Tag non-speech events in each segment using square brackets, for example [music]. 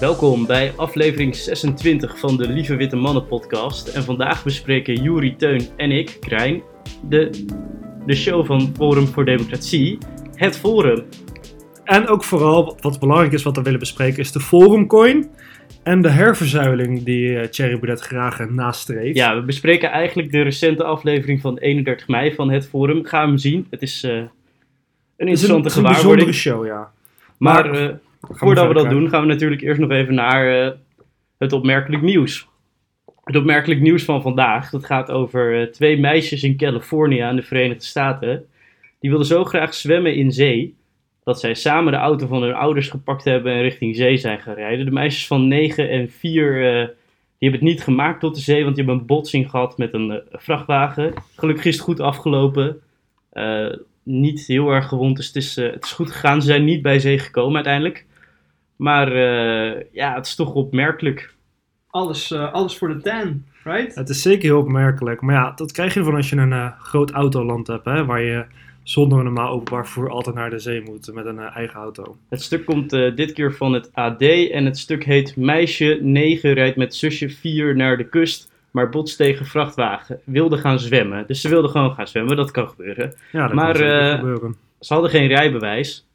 Welkom bij aflevering 26 van de Lieve Witte Mannen podcast. En vandaag bespreken Juri Teun en ik, Krijn, de, de show van Forum voor Democratie, het Forum. En ook vooral, wat belangrijk is wat we willen bespreken, is de Forumcoin. En de herverzuiling die eh, Thierry Boudet graag nastreeft. Ja, we bespreken eigenlijk de recente aflevering van 31 mei van het Forum. Ga hem zien. Het is uh, een interessante het is een. Het is een bijzondere show, ja. Maar, maar uh, voordat we dat doen, gaan we natuurlijk eerst nog even naar uh, het opmerkelijk nieuws. Het opmerkelijk nieuws van vandaag, dat gaat over uh, twee meisjes in Californië in de Verenigde Staten. Die wilden zo graag zwemmen in zee, dat zij samen de auto van hun ouders gepakt hebben en richting zee zijn gaan rijden. De meisjes van 9 en 4, uh, die hebben het niet gemaakt tot de zee, want die hebben een botsing gehad met een vrachtwagen. Gelukkig is het goed afgelopen niet heel erg gewond, dus het is, uh, het is goed gegaan. Ze zijn niet bij zee gekomen uiteindelijk. Maar uh, ja, het is toch opmerkelijk. Alles, uh, alles voor de tan, right? Het is zeker heel opmerkelijk. Maar ja, dat krijg je ervan als je een uh, groot autoland hebt, hè, waar je zonder een normaal openbaar vervoer altijd naar de zee moet met een eigen auto. Het stuk komt uh, dit keer van het AD en het stuk heet Meisje 9 rijdt met zusje 4 naar de kust maar botst tegen vrachtwagen. Wilde gaan zwemmen. Dus ze wilde gewoon gaan zwemmen. Dat kan gebeuren. Ja, dat maar kan uh, gebeuren. ze hadden geen rijbewijs.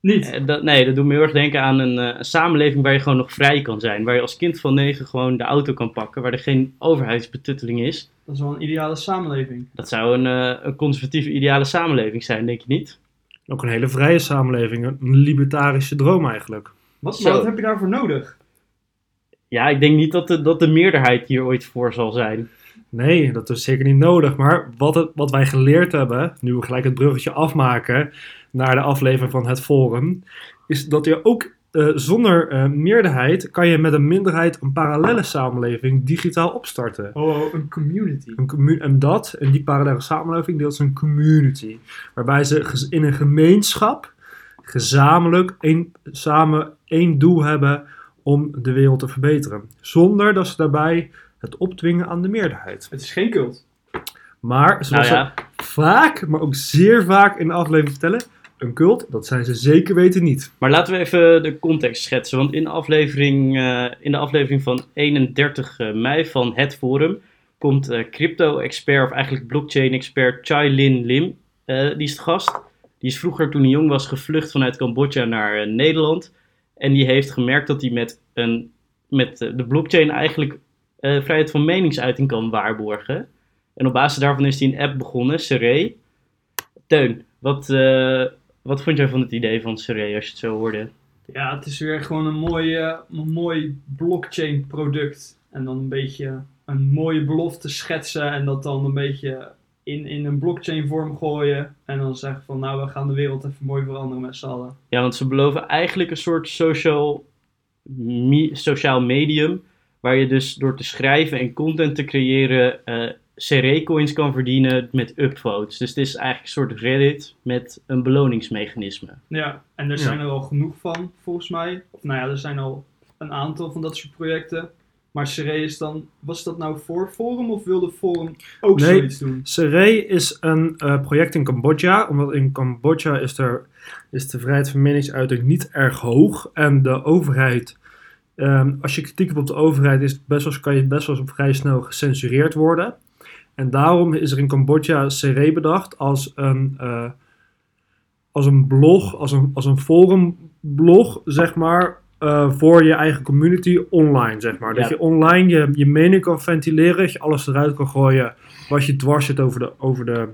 Niet? Uh, dat, nee, dat doet me heel erg denken aan een, uh, een, samenleving waar je gewoon nog vrij kan zijn. Waar je als kind van negen gewoon de auto kan pakken. Waar er geen overheidsbetutteling is. Dat is wel een ideale samenleving. Dat zou een, eh, een conservatieve ideale samenleving zijn, denk je niet? Ook een hele vrije samenleving. Een libertarische droom eigenlijk. Wat, maar wat heb je daarvoor nodig? Ja, ik denk niet dat de, dat de meerderheid hier ooit voor zal zijn. Nee, dat is zeker niet nodig. Maar wat, het, wat wij geleerd hebben, nu we gelijk het bruggetje afmaken naar de aflevering van het Forum, is dat je ook uh, zonder uh, meerderheid kan je met een minderheid een parallele samenleving digitaal opstarten. Oh, oh een community. Een commu en dat, en die parallele samenleving, dat is een community. Waarbij ze in een gemeenschap gezamenlijk een, samen één doel hebben om de wereld te verbeteren. Zonder dat ze daarbij het opdwingen aan de meerderheid. Het is geen cult. Maar, zoals nou ja. we vaak, maar ook zeer vaak in de aflevering vertellen, een cult, dat zijn ze zeker weten niet. Maar laten we even de context schetsen. Want in de aflevering, uh, in de aflevering van 31 mei van het forum komt uh, crypto-expert, of eigenlijk blockchain-expert Chai Lin Lim, uh, die is de gast. Die is vroeger toen hij jong was gevlucht vanuit Cambodja naar Nederland. En die heeft gemerkt dat hij met, een, met de blockchain eigenlijk uh, vrijheid van meningsuiting kan waarborgen. En op basis daarvan is hij een app begonnen, Seré. Teun, wat, uh, wat vond jij van het idee van Seré als je het zo hoorde? Ja, het is weer gewoon een mooi, een mooi blockchain product. En dan een beetje een mooie belofte schetsen en dat dan een beetje in, in een blockchain vorm gooien. En dan zeggen van nou, we gaan de wereld even mooi veranderen met z'n allen. Ja, want ze beloven eigenlijk een soort social, me, sociaal medium. Waar je dus door te schrijven en content te creëren uh, CRE-coins kan verdienen met upvotes. Dus het is eigenlijk een soort Reddit met een beloningsmechanisme. Ja, en er zijn ja. er al genoeg van, volgens mij. Of nou ja, er zijn al een aantal van dat soort projecten. Maar Seré is dan, was dat nou voor Forum of wilde Forum ook nee, zoiets doen? Seré is een uh, project in Cambodja, omdat in Cambodja is, er, is de vrijheid van meningsuiting niet erg hoog. En de overheid, um, als je kritiek hebt op de overheid, is best wel, kan je best wel vrij snel gecensureerd worden. En daarom is er in Cambodja Seré bedacht als een, uh, als een blog, als een, als een forumblog, zeg maar, uh, voor je eigen community online, zeg maar. Ja. Dat je online je, je mening kan ventileren, dat je alles eruit kan gooien wat je dwars zit over de, over de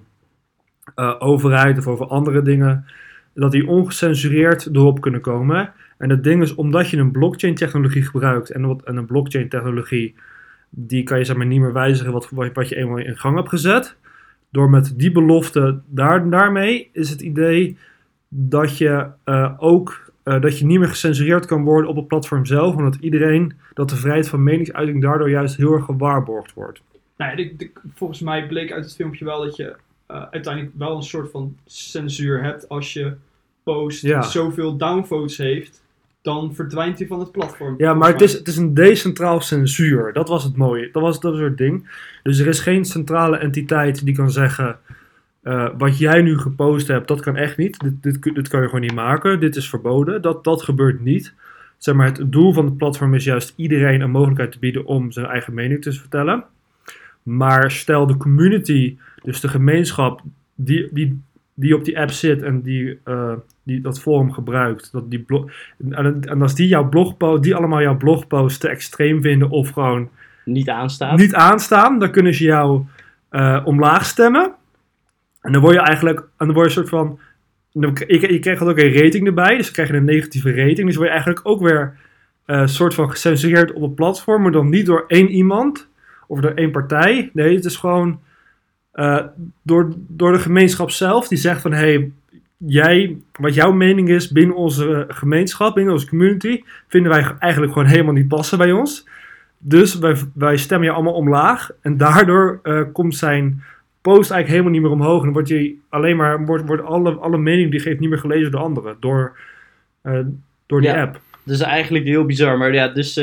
uh, overheid of over andere dingen. Dat die ongecensureerd erop kunnen komen. En het ding is, omdat je een blockchain technologie gebruikt en, wat, en een blockchain technologie, die kan je zeg maar niet meer wijzigen wat, wat je eenmaal in gang hebt gezet. Door met die belofte daar, daarmee is het idee dat je uh, ook uh, dat je niet meer gecensureerd kan worden op het platform zelf, omdat iedereen, dat de vrijheid van meningsuiting daardoor juist heel erg gewaarborgd wordt. Nou volgens mij bleek uit het filmpje wel dat je uh, uiteindelijk wel een soort van censuur hebt als je post Ja. zoveel downvotes heeft, dan verdwijnt hij van het platform. Ja, maar het is, het is een decentraal censuur. Dat was het mooie. Dat was dat het ding. Dus er is geen centrale entiteit die kan zeggen. eh, wat jij nu gepost hebt, dat kan echt niet. Dit, dit, dit kan je gewoon niet maken. Dit is verboden. Dat, dat gebeurt niet. zeg maar, het doel van het platform is juist iedereen een mogelijkheid te bieden om zijn eigen mening te vertellen. Maar stel de community, dus de gemeenschap die, die, die op die app zit en die, eh, die dat forum gebruikt, dat die blog, en, en als die jouw blogpost, die allemaal jouw blogpost te extreem vinden of gewoon Niet aanstaan. niet aanstaan, dan kunnen ze jou eh, omlaag stemmen. En dan word je eigenlijk, en dan word je een soort van, je, je krijgt ook een rating erbij, dus dan krijg je een negatieve rating. Dus word je eigenlijk ook weer eh, een soort van gecensureerd op het platform, maar dan niet door één iemand of door één partij. Nee, het is gewoon eh, door, door de gemeenschap zelf, die zegt van, hé, hey, jij, wat jouw mening is binnen onze gemeenschap, binnen onze community, vinden wij eigenlijk gewoon helemaal niet passen bij ons. Dus wij, wij stemmen je allemaal omlaag. En daardoor eh, komt zijn post eigenlijk helemaal niet meer omhoog. En wordt je alleen maar, wordt, wordt alle, alle mening die geeft niet meer gelezen door anderen. Door, eh, door die Ja. app. Dat is eigenlijk heel bizar. Maar ja, dus,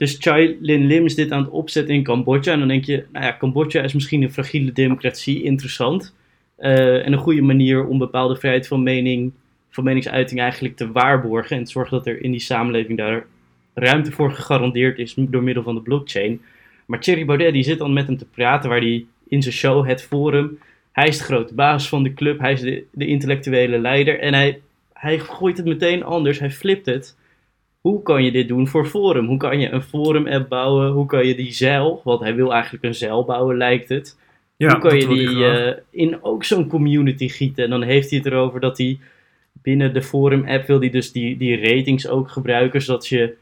dus Chai Lin Lim is dit aan het opzetten in Cambodja. En dan denk je, nou ja, Cambodja is misschien een fragiele democratie, interessant. Eh, en een goede manier om bepaalde vrijheid van mening, van meningsuiting eigenlijk te waarborgen. En te zorgen dat er in die samenleving daar ruimte voor gegarandeerd is door middel van de blockchain. Maar Thierry Baudet die zit dan met hem te praten waar hij in zijn show, het forum, hij is de grote baas van de club, hij is de, de intellectuele leider. En hij, hij gooit het meteen anders, hij flipt het hoe kan je dit doen voor Forum? Hoe kan je een Forum-app bouwen? Hoe kan je die zeil, want hij wil eigenlijk een zeil bouwen, lijkt het. Ja, hoe kan je die eh, in ook zo'n community gieten? En dan heeft hij het erover dat hij binnen de Forum-app wil hij dus die, die ratings ook gebruiken, zodat je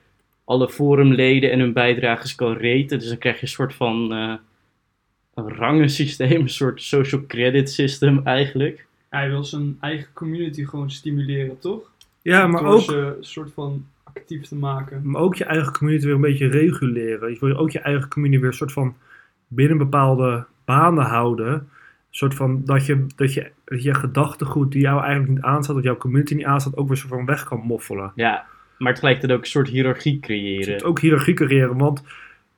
alle Forumleden en hun bijdragers kan raten. Dus dan krijg je een soort van eh, een rangensysteem, een soort social credit system eigenlijk. Hij wil zijn eigen community gewoon stimuleren, toch? ja, maar Door ook, een soort van actief te maken. maar ook je eigen community weer een beetje reguleren. Je wil ook je eigen community weer een soort van binnen bepaalde banen houden. Een soort van dat je, dat je, dat je gedachtegoed die jou eigenlijk niet aanstaat, of jouw community niet aanstaat, ook weer een soort van weg kan moffelen. Ja, maar tegelijkertijd ook een soort hiërarchie creëren. moet ook hiërarchie creëren, want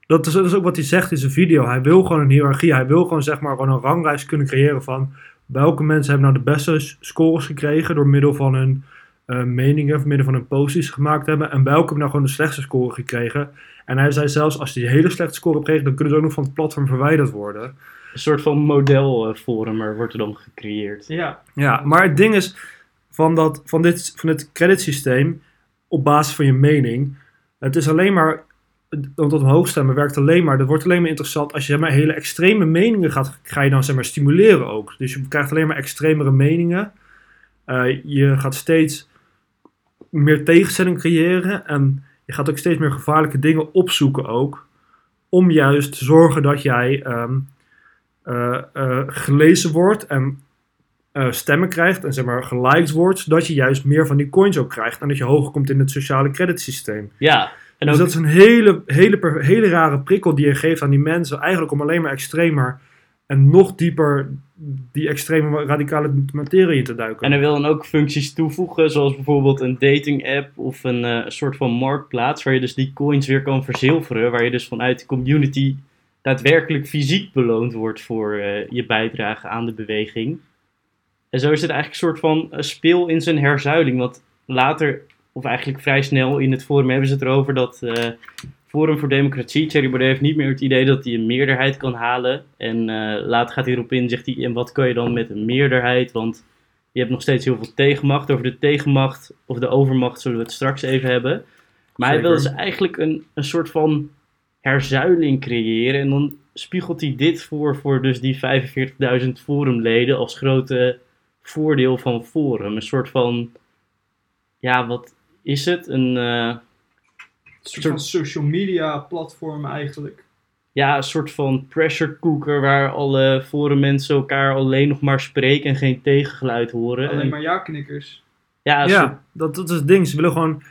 dat is, dat is ook wat hij zegt in zijn video. Hij wil gewoon een hiërarchie. Hij wil gewoon zeg maar gewoon een ranglijst kunnen creëren van welke mensen hebben nou de beste scores gekregen door middel van hun eh, meningen, door middel van hun ze gemaakt hebben. En welke hebben nou gewoon de slechtste score gekregen. En hij zei zelfs, als die hele slechte score gekregen, dan kunnen ze ook nog van het platform verwijderd worden. Een soort van modelforumer wordt er dan gecreëerd. Ja, Ja, maar het ding is van, dat, van, dit, van dit creditsysteem op basis van je mening. Het is alleen maar, om tot omhoog stemmen werkt alleen maar, dat wordt alleen maar interessant als je zeg maar, hele extreme meningen gaat, ga je dan zeg maar stimuleren ook. Dus je krijgt alleen maar extremere meningen. Eh, je gaat steeds meer tegenstelling creëren en je gaat ook steeds meer gevaarlijke dingen opzoeken ook. Om juist te zorgen dat jij ehm, eh, eh, gelezen wordt en eh, stemmen krijgt en zeg maar geliked wordt, zodat je juist meer van die coins ook krijgt en dat je hoger komt in het sociale creditsysteem. Ja, en Dus ook, dat is een hele, hele, hele rare prikkel die je geeft aan die mensen, eigenlijk om alleen maar extremer en nog dieper die extreme radicale materie te duiken. en hij wil dan ook functies toevoegen, zoals bijvoorbeeld een dating app of een eh, soort van marktplaats, waar je dus die coins weer kan verzilveren, waar je dus vanuit de community daadwerkelijk fysiek beloond wordt voor eh, je bijdrage aan de beweging. En zo is het eigenlijk een soort van eh, speel in zijn herzuiling, want later, of eigenlijk vrij snel in het forum hebben ze het erover dat Forum voor Democratie, Thierry Baudet heeft niet meer het idee dat hij een meerderheid kan halen. En eh, later gaat hij erop in, zegt hij, en wat kan je dan met een meerderheid? Want je hebt nog steeds heel veel tegenmacht. Over de tegenmacht of de overmacht zullen we het straks even hebben. Maar hij wil dus eigenlijk een, een soort van herzuiling creëren. En dan spiegelt hij dit voor, voor dus die 45.000 forumleden als grote voordeel van Forum. Een soort van, ja, wat is het? Een... eh, een soort van social media platform eigenlijk. ja, een soort van pressure cooker waar alle forum-mensen elkaar alleen nog maar spreken en geen tegengeluid horen. Alleen En- maar ja-knikkers. ja, soort- ja, dat, dat is het ding. Ze willen gewoon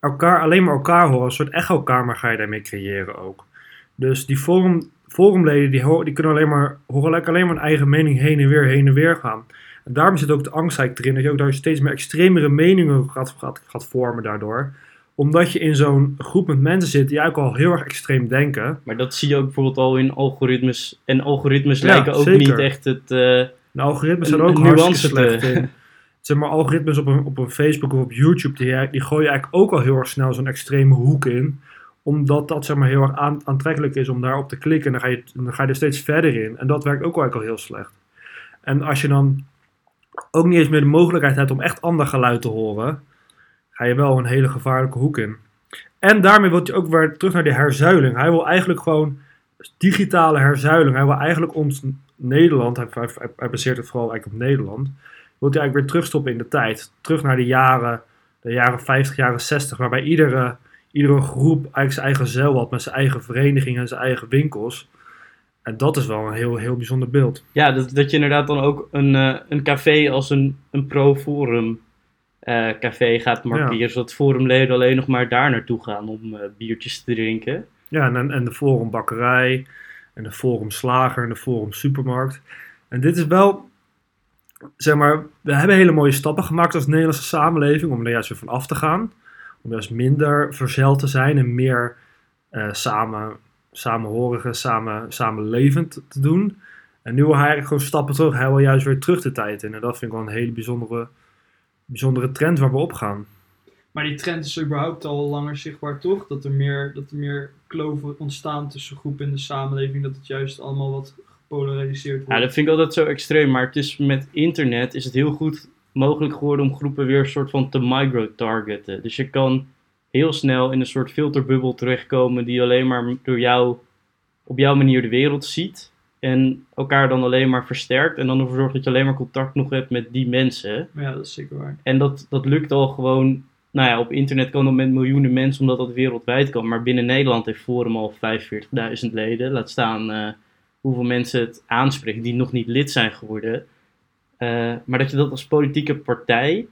elkaar, alleen maar elkaar horen. Een soort echo-kamer ga je daarmee creëren ook. Dus die forum, forumleden die, die kunnen alleen maar, horen lekker alleen maar hun eigen mening heen en weer, heen en weer gaan. En daarom zit ook de angst eigenlijk erin dat je ook daar steeds meer extremere meningen gaat, gaat, gaat vormen daardoor. Omdat je in zo'n groep met mensen zit die eigenlijk al heel erg extreem denken. maar dat zie je ook bijvoorbeeld al in algoritmes. En algoritmes Ja, lijken ook zeker. niet echt het... eh, De algoritmes zijn ook hartstikke slecht in. zeg maar, algoritmes op een, op een Facebook of op YouTube, die, die gooien eigenlijk ook al heel erg snel zo'n extreme hoek in. Omdat dat zeg maar, heel erg aan- aantrekkelijk is om daarop te klikken. En dan ga, je, dan ga je er steeds verder in. En dat werkt ook eigenlijk al heel slecht. En als je dan ook niet eens meer de mogelijkheid hebt om echt ander geluid te horen, je wel een hele gevaarlijke hoek in. En daarmee wil je ook weer terug naar die herzuiling. Hij wil eigenlijk gewoon digitale herzuiling. Hij wil eigenlijk ons Nederland, hij, hij, hij- hij baseert het vooral eigenlijk op Nederland, wil hij eigenlijk weer terugstoppen in de tijd. Terug naar de jaren, de jaren 50, jaren 60, waarbij iedere, iedere groep eigenlijk zijn eigen zeil had met zijn eigen vereniging en zijn eigen winkels. En dat is wel een heel, heel bijzonder beeld. Ja, dat, dat je inderdaad dan ook een, eh, een café als een, een pro-forum eh, café gaat markeren. Zodat forumleden alleen nog maar daar naartoe gaan om eh, biertjes te drinken. Ja, en, en de Forum Bakkerij, en de Forum Slager, en de Forum Supermarkt. En dit is wel, zeg maar, we hebben hele mooie stappen gemaakt als Nederlandse samenleving om er juist weer van af te gaan. Om juist minder verzeld te zijn en meer eh, samen, samenhorige, samen, samenlevend te doen. En nu wil hij eigenlijk gewoon stappen terug. Hij wil juist weer terug de tijd in. En dat vind ik wel een hele bijzondere, bijzondere trend waar we op gaan. Maar die trend is überhaupt al langer zichtbaar, toch? Dat er meer, dat er meer kloven ontstaan tussen groepen in de samenleving. Dat het juist allemaal wat gepolariseerd Ja, wordt. dat vind ik altijd zo extreem. Maar het is met internet is het heel goed mogelijk geworden om groepen weer een soort van te micro-targeten. Dus je kan heel snel in een soort filterbubbel terechtkomen die alleen maar door jou, op jouw manier de wereld ziet. En elkaar dan alleen maar versterkt. En dan ervoor zorgt dat je alleen maar contact nog hebt met die mensen. Ja, dat is zeker waar. En dat, dat lukt al gewoon. Nou ja, op internet kan dat met miljoenen mensen, omdat dat wereldwijd kan. Maar binnen Nederland heeft Forum al 45.000 leden. Laat staan eh, hoeveel mensen het aanspreken die nog niet lid zijn geworden. Eh, maar dat je dat als politieke partij.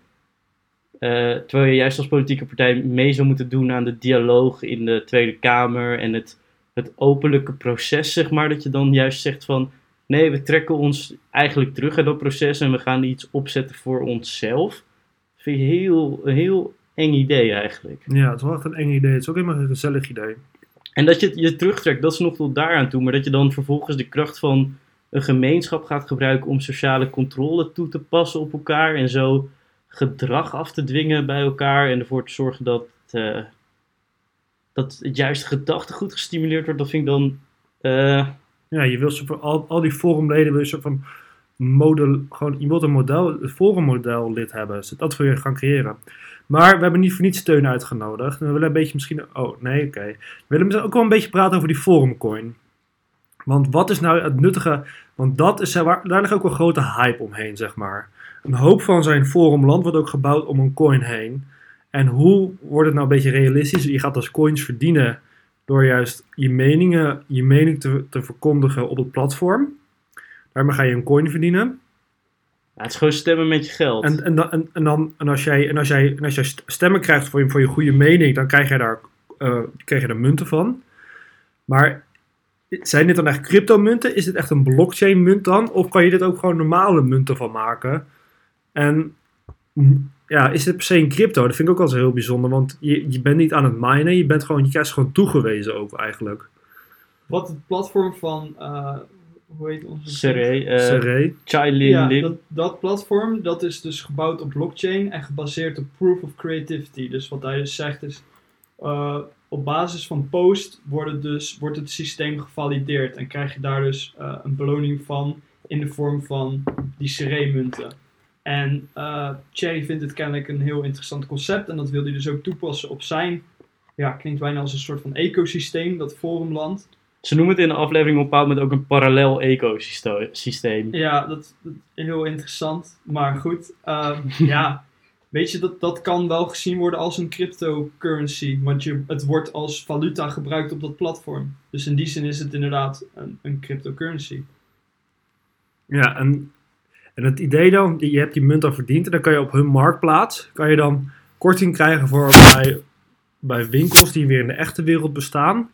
eh, terwijl je juist als politieke partij mee zou moeten doen aan de dialoog in de Tweede Kamer en het, het openlijke proces, zeg maar. Dat je dan juist zegt van. Nee, we trekken ons eigenlijk terug uit dat proces en we gaan iets opzetten voor onszelf. Dat vind je heel, een heel eng idee eigenlijk. Ja, het is wel echt een eng idee. Het is ook helemaal een gezellig idee. En dat je je terugtrekt, dat is nog tot daaraan toe. Maar dat je dan vervolgens de kracht van een gemeenschap gaat gebruiken om sociale controle toe te passen op elkaar. En zo gedrag af te dwingen bij elkaar. En ervoor te zorgen dat, eh, dat het juiste gedachtegoed gestimuleerd wordt. Dat vind ik dan... eh, Ja, je wil van, al, al die forummleden wil je soort van model, gewoon, je wilt een model, forummodel lid hebben. Dus dat wil je gaan creëren. Maar we hebben niet voor niets steun uitgenodigd. En we willen een beetje misschien, oh nee, oké. We willen ook wel een beetje praten over die forumcoin. Want wat is nou het nuttige, want dat is, waar, daar ligt ook een grote hype omheen, zeg maar. Een hoop van zijn forumland wordt ook gebouwd om een coin heen. En hoe wordt het nou een beetje realistisch? Je gaat als coins verdienen door juist je meningen, je mening te, te verkondigen op het platform. Daarmee ga je een coin verdienen. ja, het is gewoon stemmen met je geld. En, en, dan, en, en, dan, en, als jij, en, als jij, en als jij st- stemmen krijgt voor je, voor je goede mening, dan krijg je daar, eh, krijg je daar munten van. Maar zijn dit dan echt cryptomunten? Is dit echt een blockchain munt dan? Of kan je dit ook gewoon normale munten van maken? En ja, is dit per se een crypto? Dat vind ik ook wel zo heel bijzonder, want je, je bent niet aan het minen, je, bent gewoon, je krijgt gewoon toegewezen ook eigenlijk. Wat het platform van, eh, hoe heet onze... Seré, eh Seré. Chai Lin Ja, dat, dat platform dat is dus gebouwd op blockchain en gebaseerd op proof of creativity. Dus wat hij dus zegt is, eh, op basis van post wordt het, dus, wordt het systeem gevalideerd en krijg je daar dus eh, een beloning van in de vorm van die Seré-munten. En eh Cherry vindt het kennelijk een heel interessant concept en dat wil hij dus ook toepassen op zijn, ja, klinkt bijna als een soort van ecosysteem, dat forumland. Ze noemen het in de aflevering op een bepaald moment ook een parallel ecosysteem. Ja, dat, dat is heel interessant. Maar goed, ehm, [laughs] ja, weet je, dat, dat kan wel gezien worden als een cryptocurrency. Want je, het wordt als valuta gebruikt op dat platform. Dus in die zin is het inderdaad een, een cryptocurrency. Ja, en, en het idee dan, je hebt die munt al verdiend en dan kan je op hun marktplaats, kan je dan korting krijgen voor bij, bij winkels die weer in de echte wereld bestaan.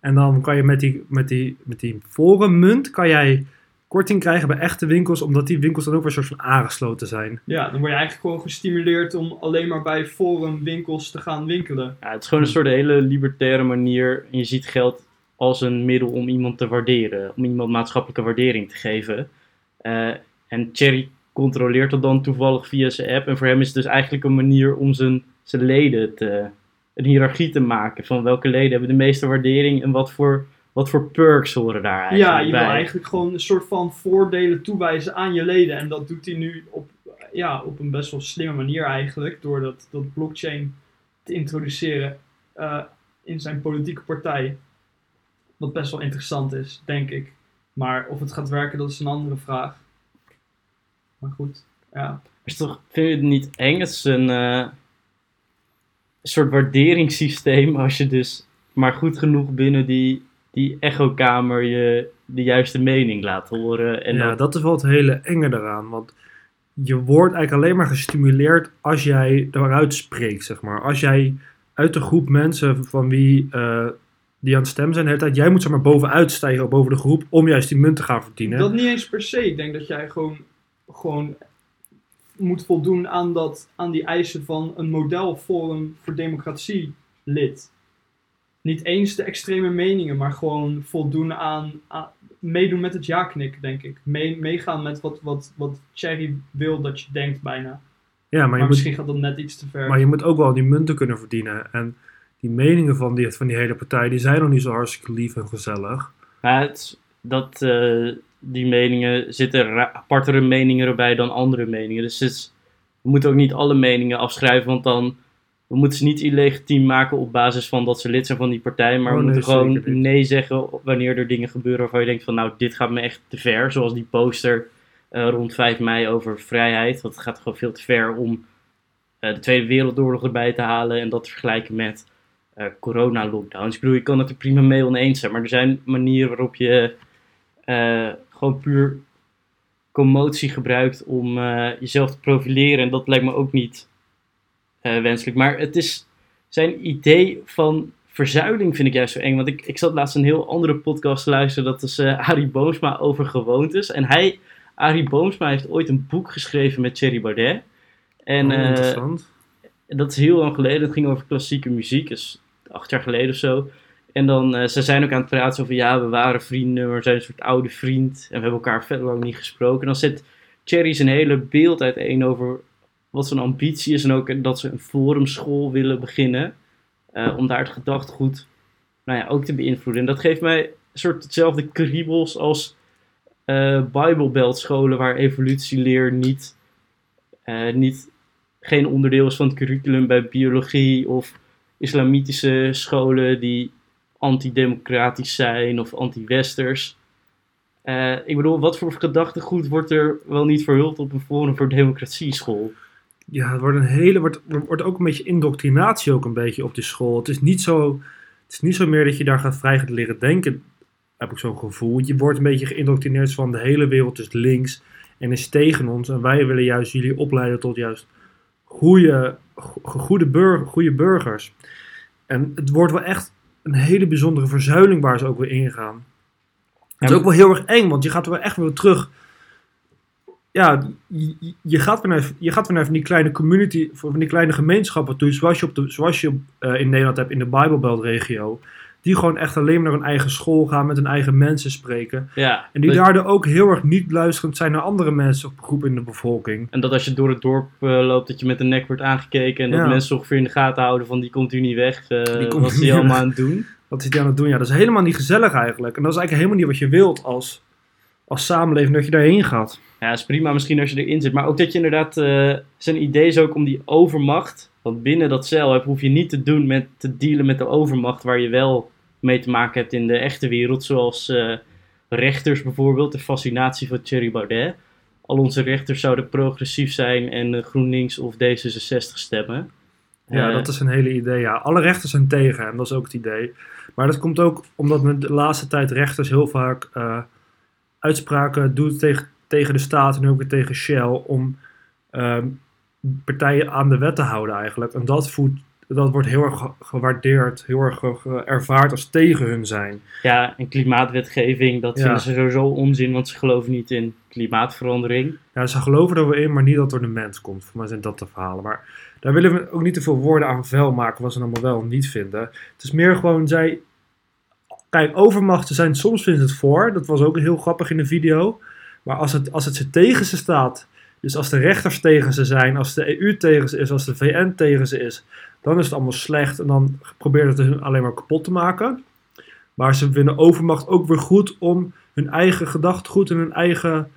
En dan kan je met die, met die, met die forummunt, kan jij korting krijgen bij echte winkels, omdat die winkels dan ook weer een soort van aangesloten zijn. Ja, dan word je eigenlijk gewoon gestimuleerd om alleen maar bij forum winkels te gaan winkelen. Ja, het is gewoon een soort hele libertaire manier. En je ziet geld als een middel om iemand te waarderen. Om iemand maatschappelijke waardering te geven. Eh, en Cherry controleert dat dan toevallig via zijn app. En voor hem is het dus eigenlijk een manier om zijn, zijn leden te, een hiërarchie te maken. Van welke leden hebben de meeste waardering en wat voor, wat voor perks horen daar eigenlijk Ja, je wil bij. eigenlijk gewoon een soort van voordelen toewijzen aan je leden. En dat doet hij nu op, ja, op een best wel slimme manier eigenlijk. Door dat, dat blockchain te introduceren eh, in zijn politieke partij. Wat best wel interessant is, denk ik. Maar of het gaat werken, dat is een andere vraag. Maar goed, ja. Is toch, vind je het niet eng? Het is een eh, soort waarderingssysteem als je dus maar goed genoeg binnen die, die echokamer je de juiste mening laat horen. En ja, dan- dat is wel het hele enge eraan. Want je wordt eigenlijk alleen maar gestimuleerd als jij eruit spreekt, zeg maar. Als jij uit de groep mensen van wie eh, die aan het stemmen zijn de hele tijd, jij moet zeg maar bovenuit stijgen boven de groep om juist die munt te gaan verdienen. Dat niet eens per se. Ik denk dat jij gewoon, gewoon moet voldoen aan, dat, aan die eisen van een modelforum voor democratie lid. Niet eens de extreme meningen, maar gewoon voldoen aan, aan- meedoen met het ja-knik, denk ik. Mee, meegaan met wat, wat, wat Cherry wil dat je denkt bijna. ja, maar Maar, je, moet, misschien gaat dat net iets te ver. maar je moet ook wel die munten kunnen verdienen. En die meningen van die, van die hele partij, die zijn nog niet zo hartstikke lief en gezellig. Maar het, dat, eh, die meningen zitten apartere meningen erbij dan andere meningen. Dus is- we moeten ook niet alle meningen afschrijven, want dan we moeten ze niet illegitiem maken op basis van dat ze lid zijn van die partij. Maar Oh, we nee, moeten gewoon nee zeggen wanneer er dingen gebeuren waarvan je denkt van nou, dit gaat me echt te ver. Zoals die poster eh, rond 5 mei over vrijheid. Dat gaat gewoon veel te ver om eh, de Tweede Wereldoorlog erbij te halen en dat te vergelijken met eh, corona-lockdowns. Ik bedoel, je kan het er prima mee oneens zijn, maar er zijn manieren waarop je gewoon puur commotie gebruikt om eh, jezelf te profileren. En dat lijkt me ook niet eh, wenselijk. Maar het is zijn idee van verzuiling vind ik juist zo eng. Want ik, ik zat laatst een heel andere podcast te luisteren. Dat is eh Arie Boomsma over gewoontes. En hij, Arie Boomsma, heeft ooit een boek geschreven met Thierry Baudet. En Oh, interessant. dat is heel lang geleden. Het ging over klassieke muziek. Dus acht jaar geleden of zo. En dan, eh, ze zijn ook aan het praten over, ja, we waren vrienden, we zijn een soort oude vriend. En we hebben elkaar verder lang niet gesproken. En dan zet Thierry zijn hele beeld uiteen over wat zijn ambitie is. En ook dat ze een forumschool willen beginnen. eh, om daar het gedachtegoed, nou ja, ook te beïnvloeden. En dat geeft mij een soort hetzelfde kriebels als eh Bijbelbeltscholen waar evolutieleer niet, niet geen onderdeel is van het curriculum bij biologie of islamitische scholen die antidemocratisch zijn of anti-westers. Eh, ik bedoel, wat voor gedachtegoed wordt er wel niet verhuld op een Forum voor Democratie school? Ja, het wordt een hele, wordt, wordt ook een beetje indoctrinatie ook een beetje op die school. Het is niet zo, het is niet zo meer dat je daar gaat vrij gaat leren denken, heb ik zo'n gevoel. Je wordt een beetje geïndoctrineerd van de hele wereld is links en is tegen ons. En wij willen juist jullie opleiden tot juist goede, go- goede, bur, goede burgers. En het wordt wel echt een hele bijzondere verzuiling waar ze ook weer ingaan. Het is ook wel heel erg eng, want je gaat er wel echt weer terug. Ja, je, je, gaat weer naar, je gaat weer naar van die kleine community, van die kleine gemeenschappen toe, zoals je, op de, zoals je eh, in Nederland hebt in de Bijbelbelt-regio. Die gewoon echt alleen maar naar hun eigen school gaan, met hun eigen mensen spreken. Ja, En die dat- daardoor ook heel erg niet luisterend zijn naar andere mensen of groepen in de bevolking. En dat als je door het dorp eh, loopt, dat je met een nek wordt aangekeken. En dat Ja. mensen ongeveer in de gaten houden van die komt hier niet weg. eh, Die komt wat is die allemaal aan het doen? Wat is die aan het doen? Ja, dat is helemaal niet gezellig eigenlijk. En dat is eigenlijk helemaal niet wat je wilt als, als samenleving, dat je daarheen gaat. Ja, is prima misschien als je erin zit. Maar ook dat je inderdaad... eh, zijn idee is ook om die overmacht... Want binnen dat cel heb, hoef je niet te doen met te dealen met de overmacht... waar je wel mee te maken hebt in de echte wereld. Zoals eh, rechters bijvoorbeeld. De fascinatie van Thierry Baudet. Al onze rechters zouden progressief zijn en GroenLinks of D66 stemmen. Ja, Eh, dat is een hele idee. Ja, alle rechters zijn tegen hem, dat is ook het idee. Maar dat komt ook omdat men de laatste tijd rechters heel vaak eh, uitspraken doet tegen, tegen de staat en ook weer tegen Shell om ehm, partijen aan de wet te houden eigenlijk. En dat, voedt, dat wordt heel erg ge- gewaardeerd, heel erg ervaard als tegen hun zijn. Ja, en klimaatwetgeving, dat Ja. vinden ze sowieso onzin, want ze geloven niet in klimaatverandering. Ja, ze geloven er wel in, maar niet dat door de mens komt. Voor mij zijn dat de verhalen. Maar daar willen we ook niet te veel woorden aan vuil maken, wat ze allemaal wel en niet vinden. Het is meer gewoon, zij... Kijk, overmachten zijn, soms vinden ze het voor. Dat was ook heel grappig in de video. Maar als het, als het ze tegen ze staat Dus als de rechters tegen ze zijn, als de EU tegen ze is, als de VN tegen ze is, dan is het allemaal slecht en dan proberen ze het hun alleen maar kapot te maken. Maar ze vinden overmacht ook weer goed om hun eigen gedachtegoed en hun eigen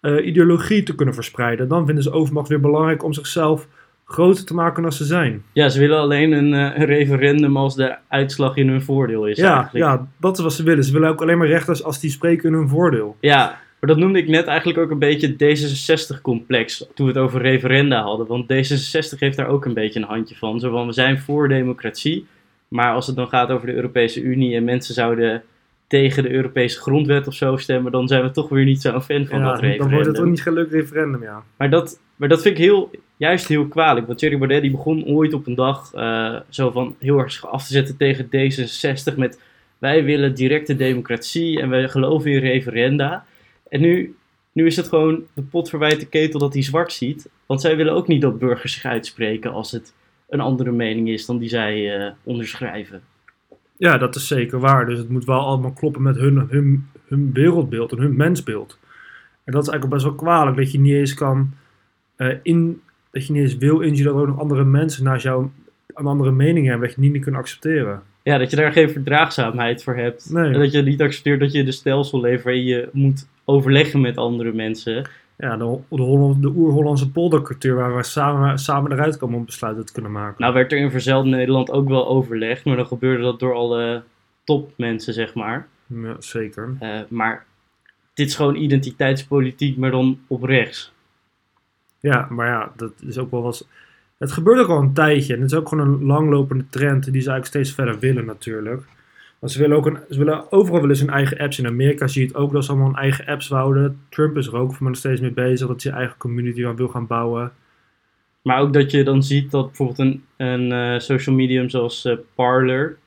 eh, ideologie te kunnen verspreiden. Dan vinden ze overmacht weer belangrijk om zichzelf groter te maken dan ze zijn. Ja, ze willen alleen een, een referendum als de uitslag in hun voordeel is. Ja, eigenlijk. ja, dat is wat ze willen. Ze willen ook alleen maar rechters als die spreken in hun voordeel. Ja, maar dat noemde ik net eigenlijk ook een beetje het D66-complex toen we het over referenda hadden. Want D66 heeft daar ook een beetje een handje van. Zo van, we zijn voor democratie, maar als het dan gaat over de Europese Unie en mensen zouden tegen de Europese grondwet of zo stemmen, dan zijn we toch weer niet zo'n fan van Ja, dat dan referendum. wordt het ook niet geen leuk referendum, ja. Maar dat, maar dat vind ik heel, juist heel kwalijk. Want Thierry Baudet die begon ooit op een dag eh, zo van heel erg af te zetten tegen D66 met wij willen directe democratie en wij geloven in referenda. En nu, nu is het gewoon de pot verwijt de ketel dat hij zwart ziet. Want zij willen ook niet dat burgers zich uitspreken als het een andere mening is dan die zij eh, onderschrijven. Ja, dat is zeker waar. Dus het moet wel allemaal kloppen met hun, hun, hun wereldbeeld en hun mensbeeld. En dat is eigenlijk best wel kwalijk dat je niet eens kan eh, in, dat je niet eens wil inzien dat ook nog andere mensen naast jou een andere mening hebben, dat je niet kunt accepteren. Ja, dat je daar geen verdraagzaamheid voor hebt. Nee. En dat je niet accepteert dat je de stelsel leeft waarin je moet overleggen met andere mensen. Ja, de, de, Holland, de oer-Hollandse poldercultuur waar we samen, samen eruit komen om besluiten te kunnen maken. Nou werd er in Verzeld Nederland ook wel overlegd, maar dan gebeurde dat door alle topmensen, zeg maar. Ja, zeker. Eh, maar dit is gewoon identiteitspolitiek, maar dan op rechts. Ja, maar ja, dat is ook wel wat. Het gebeurt ook al een tijdje en het is ook gewoon een langlopende trend die ze eigenlijk steeds verder willen natuurlijk. Ze willen, ook een, ze willen overal willen hun eigen apps. In Amerika zie je het ook dat ze allemaal hun eigen apps wouden. Trump is er ook voor me nog steeds mee bezig dat hij zijn eigen community aan wil gaan bouwen. Maar ook dat je dan ziet dat bijvoorbeeld een, een eh, social medium zoals eh, Parler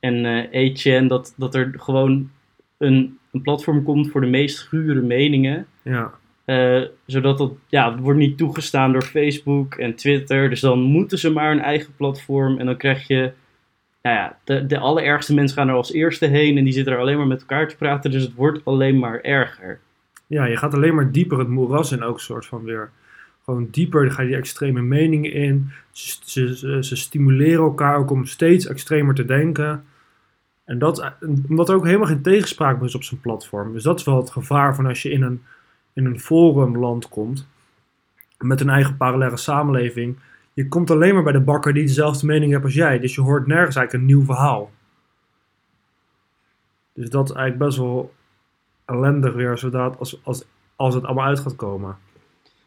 en eh 8chan, dat, dat er gewoon een, een platform komt voor de meest gure meningen. Ja, zodat dat, ja, het wordt niet toegestaan door Facebook en Twitter. Dus dan moeten ze maar een eigen platform. En dan krijg je, nou ja, de, de allerergste mensen gaan er als eerste heen. En die zitten er alleen maar met elkaar te praten. Dus het wordt alleen maar erger. ja, je gaat alleen maar dieper het moeras in ook soort van weer. Gewoon dieper, dan ga je die extreme meningen in. Ze, ze stimuleren elkaar ook om steeds extremer te denken. En dat, omdat er ook helemaal geen tegenspraak is op zijn platform. Dus dat is wel het gevaar van als je in een, in een forumland komt. Met een eigen parallele samenleving. Je komt alleen maar bij de bakker die dezelfde mening heeft als jij. Dus je hoort nergens eigenlijk een nieuw verhaal. Dus dat is eigenlijk best wel ellendig weer zodat als, als, als het allemaal uit gaat komen.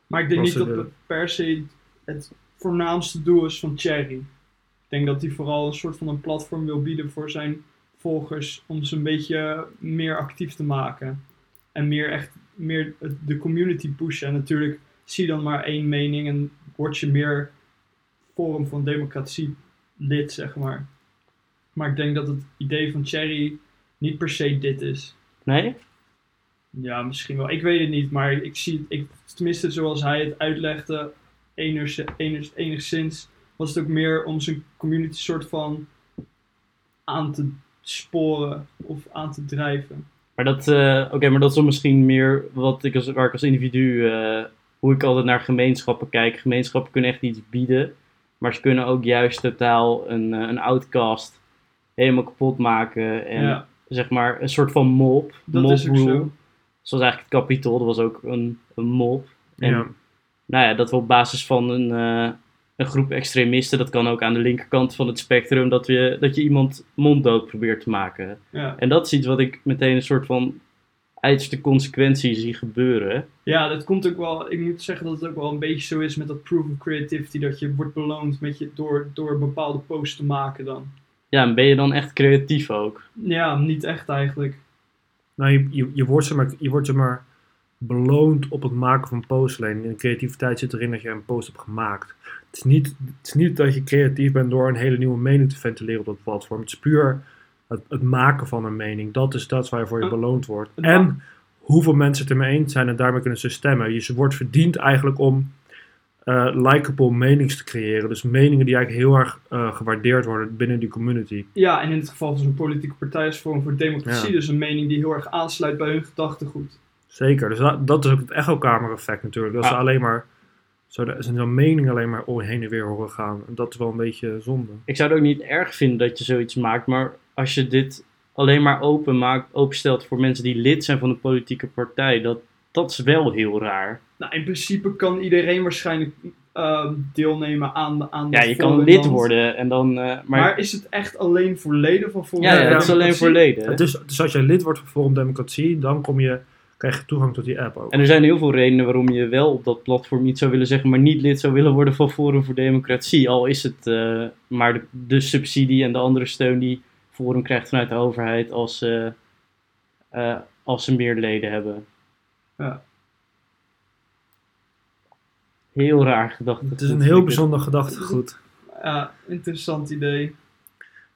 Maar ik denk niet dat het per se het voornaamste doel is van Cherry. Ik denk dat hij vooral een soort van een platform wil bieden voor zijn volgers om ze een beetje meer actief te maken. En meer echt meer de community pushen. En natuurlijk zie je dan maar één mening en word je meer Forum van Democratie lid, zeg maar. Maar ik denk dat het idee van Cherry niet per se dit is. Nee? Ja, misschien wel. Ik weet het niet, maar ik zie het, ik, tenminste zoals hij het uitlegde, eners, eners, enigszins, was het ook meer om zijn community soort van aan te sporen of aan te drijven. Maar dat, eh, oké, maar dat is dan misschien meer wat ik als, waar ik als individu, eh, hoe ik altijd naar gemeenschappen kijk. Gemeenschappen kunnen echt iets bieden, maar ze kunnen ook juist totaal een, eh, een outcast helemaal kapot maken. En ja, zeg maar een soort van mob, dat is ook rule. zo. Zoals eigenlijk het kapitool, dat was ook een, een mob. En Ja. nou ja, dat we op basis van een, eh, een groep extremisten, dat kan ook aan de linkerkant van het spectrum, dat, we, dat je iemand monddood probeert te maken. Ja. En dat is iets wat ik meteen een soort van uiterste consequentie zie gebeuren. ja, dat komt ook wel, ik moet zeggen dat het ook wel een beetje zo is met dat proof of creativity, dat je wordt beloond met je, door, door bepaalde posts te maken dan. Ja, en ben je dan echt creatief ook? Ja, niet echt eigenlijk. Nou, je, je, je wordt zeg maar, je wordt zeg maar beloond op het maken van posts alleen. En de creativiteit zit erin dat je een post hebt gemaakt. Het is, niet, het is niet dat je creatief bent door een hele nieuwe mening te ventileren op dat platform. Het is puur het, het maken van een mening. Dat is dat waarvoor je Uh, beloond wordt. En hoeveel mensen het ermee eens zijn en daarmee kunnen ze stemmen. Je wordt verdiend eigenlijk om eh likable menings te creëren. Dus meningen die eigenlijk heel erg eh, gewaardeerd worden binnen die community. Ja, en in het geval van zo'n politieke partij is Forum voor Democratie Ja. dus een mening die heel erg aansluit bij hun gedachtegoed. Zeker. Dus dat, dat is ook het echo-kamer-effect natuurlijk. Dat Ja. ze alleen maar zo de- zijn zo'n mening alleen maar oh, heen en weer horen gaan. En dat is wel een beetje zonde. Ik zou het ook niet erg vinden dat je zoiets maakt, maar als je dit alleen maar open maakt, openstelt voor mensen die lid zijn van een politieke partij, dat, dat is wel heel raar. Nou, in principe kan iedereen waarschijnlijk ehm, deelnemen aan, aan Ja, dat je kan lid Land. worden en dan. eh, maar, Maar, is het echt alleen voor leden van Forum ja, ja, ja, het is alleen voor leden. Het is, dus als jij lid wordt van Forum Democratie, dan kom je, krijg je toegang tot die app ook. En er zijn heel veel redenen waarom je wel op dat platform iets zou willen zeggen, maar niet lid zou willen worden van Forum voor Democratie. Al is het eh, maar de, de subsidie en de andere steun die Forum krijgt vanuit de overheid als, eh, eh, als ze meer leden hebben. Ja. Heel raar gedacht. Het is een heel bijzonder gedachtegoed. Ja, interessant idee.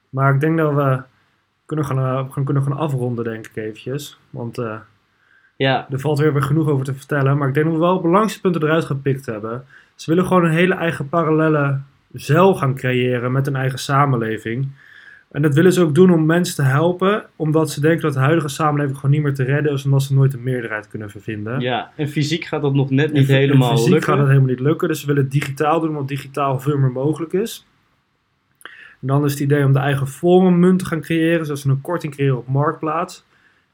Maar ik denk dat we kunnen gaan, eh, gaan, kunnen gaan afronden, denk ik eventjes. Want eh, Ja, er valt weer, weer genoeg over te vertellen. Maar ik denk dat we wel de belangrijkste punten eruit gepikt hebben. Ze willen gewoon een hele eigen parallele zeil gaan creëren met een eigen samenleving. En dat willen ze ook doen om mensen te helpen, omdat ze denken dat de huidige samenleving gewoon niet meer te redden is, omdat ze nooit een meerderheid kunnen vervinden. ja, en fysiek gaat dat nog net niet en helemaal fysiek lukken. gaat het helemaal niet lukken, dus ze willen het digitaal doen, omdat digitaal veel meer mogelijk is. En dan is het idee om de eigen forummunt te gaan creëren, zodat ze een korting creëren op Marktplaats.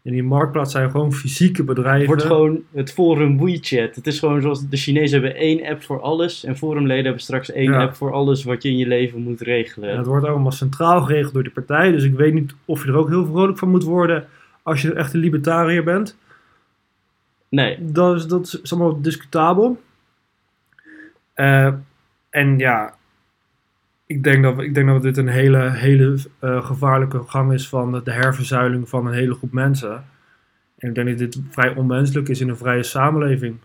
En die Marktplaats zijn gewoon fysieke Het bedrijven. wordt gewoon het forum WeChat. Het is gewoon zoals de Chinezen hebben één app voor alles. En forumleden hebben straks één Ja. app voor alles wat je in je leven moet regelen. En het wordt allemaal centraal geregeld door de partij. Dus ik weet niet of je er ook heel vrolijk van moet worden als je echt een libertariër bent. Nee, Dat is, dat is allemaal discutabel. Eh, en ja, ik denk, dat, ik denk dat dit een hele, hele eh, gevaarlijke gang is van de herverzuiling van een hele groep mensen. En ik denk dat dit vrij onmenselijk is in een vrije samenleving.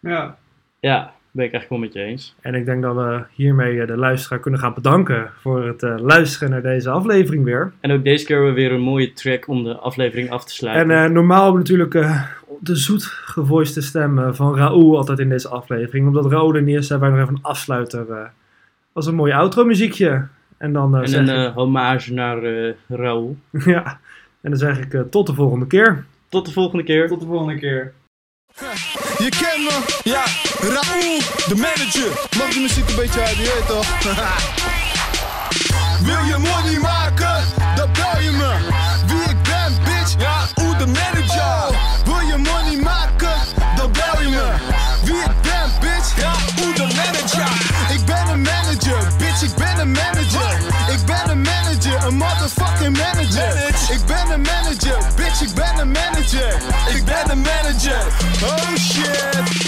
Ja, ja, ben ik eigenlijk wel met je eens. En ik denk dat we hiermee eh, de luisteraar kunnen gaan bedanken voor het eh, luisteren naar deze aflevering weer. En ook deze keer hebben we weer een mooie track om de aflevering af te sluiten. En eh, normaal natuurlijk eh, de zoet gevoiste stem van Raoul altijd in deze aflevering. Omdat Raoul er niet is, hebben wij nog even een afsluiter eh, als een mooi outro muziekje. En dan, eh, En zeg een ik, eh, hommage naar eh Raoul. [laughs] ja, en dan zeg ik tot de volgende keer. Tot de volgende keer. tot de volgende keer. Je kent me, ja, Raoul, de manager. Mag de muziek een beetje uit, je weet toch? [laughs] Wil je money maken, dan bel je me. Wie ik ben, bitch, ja, Oeh, de manager.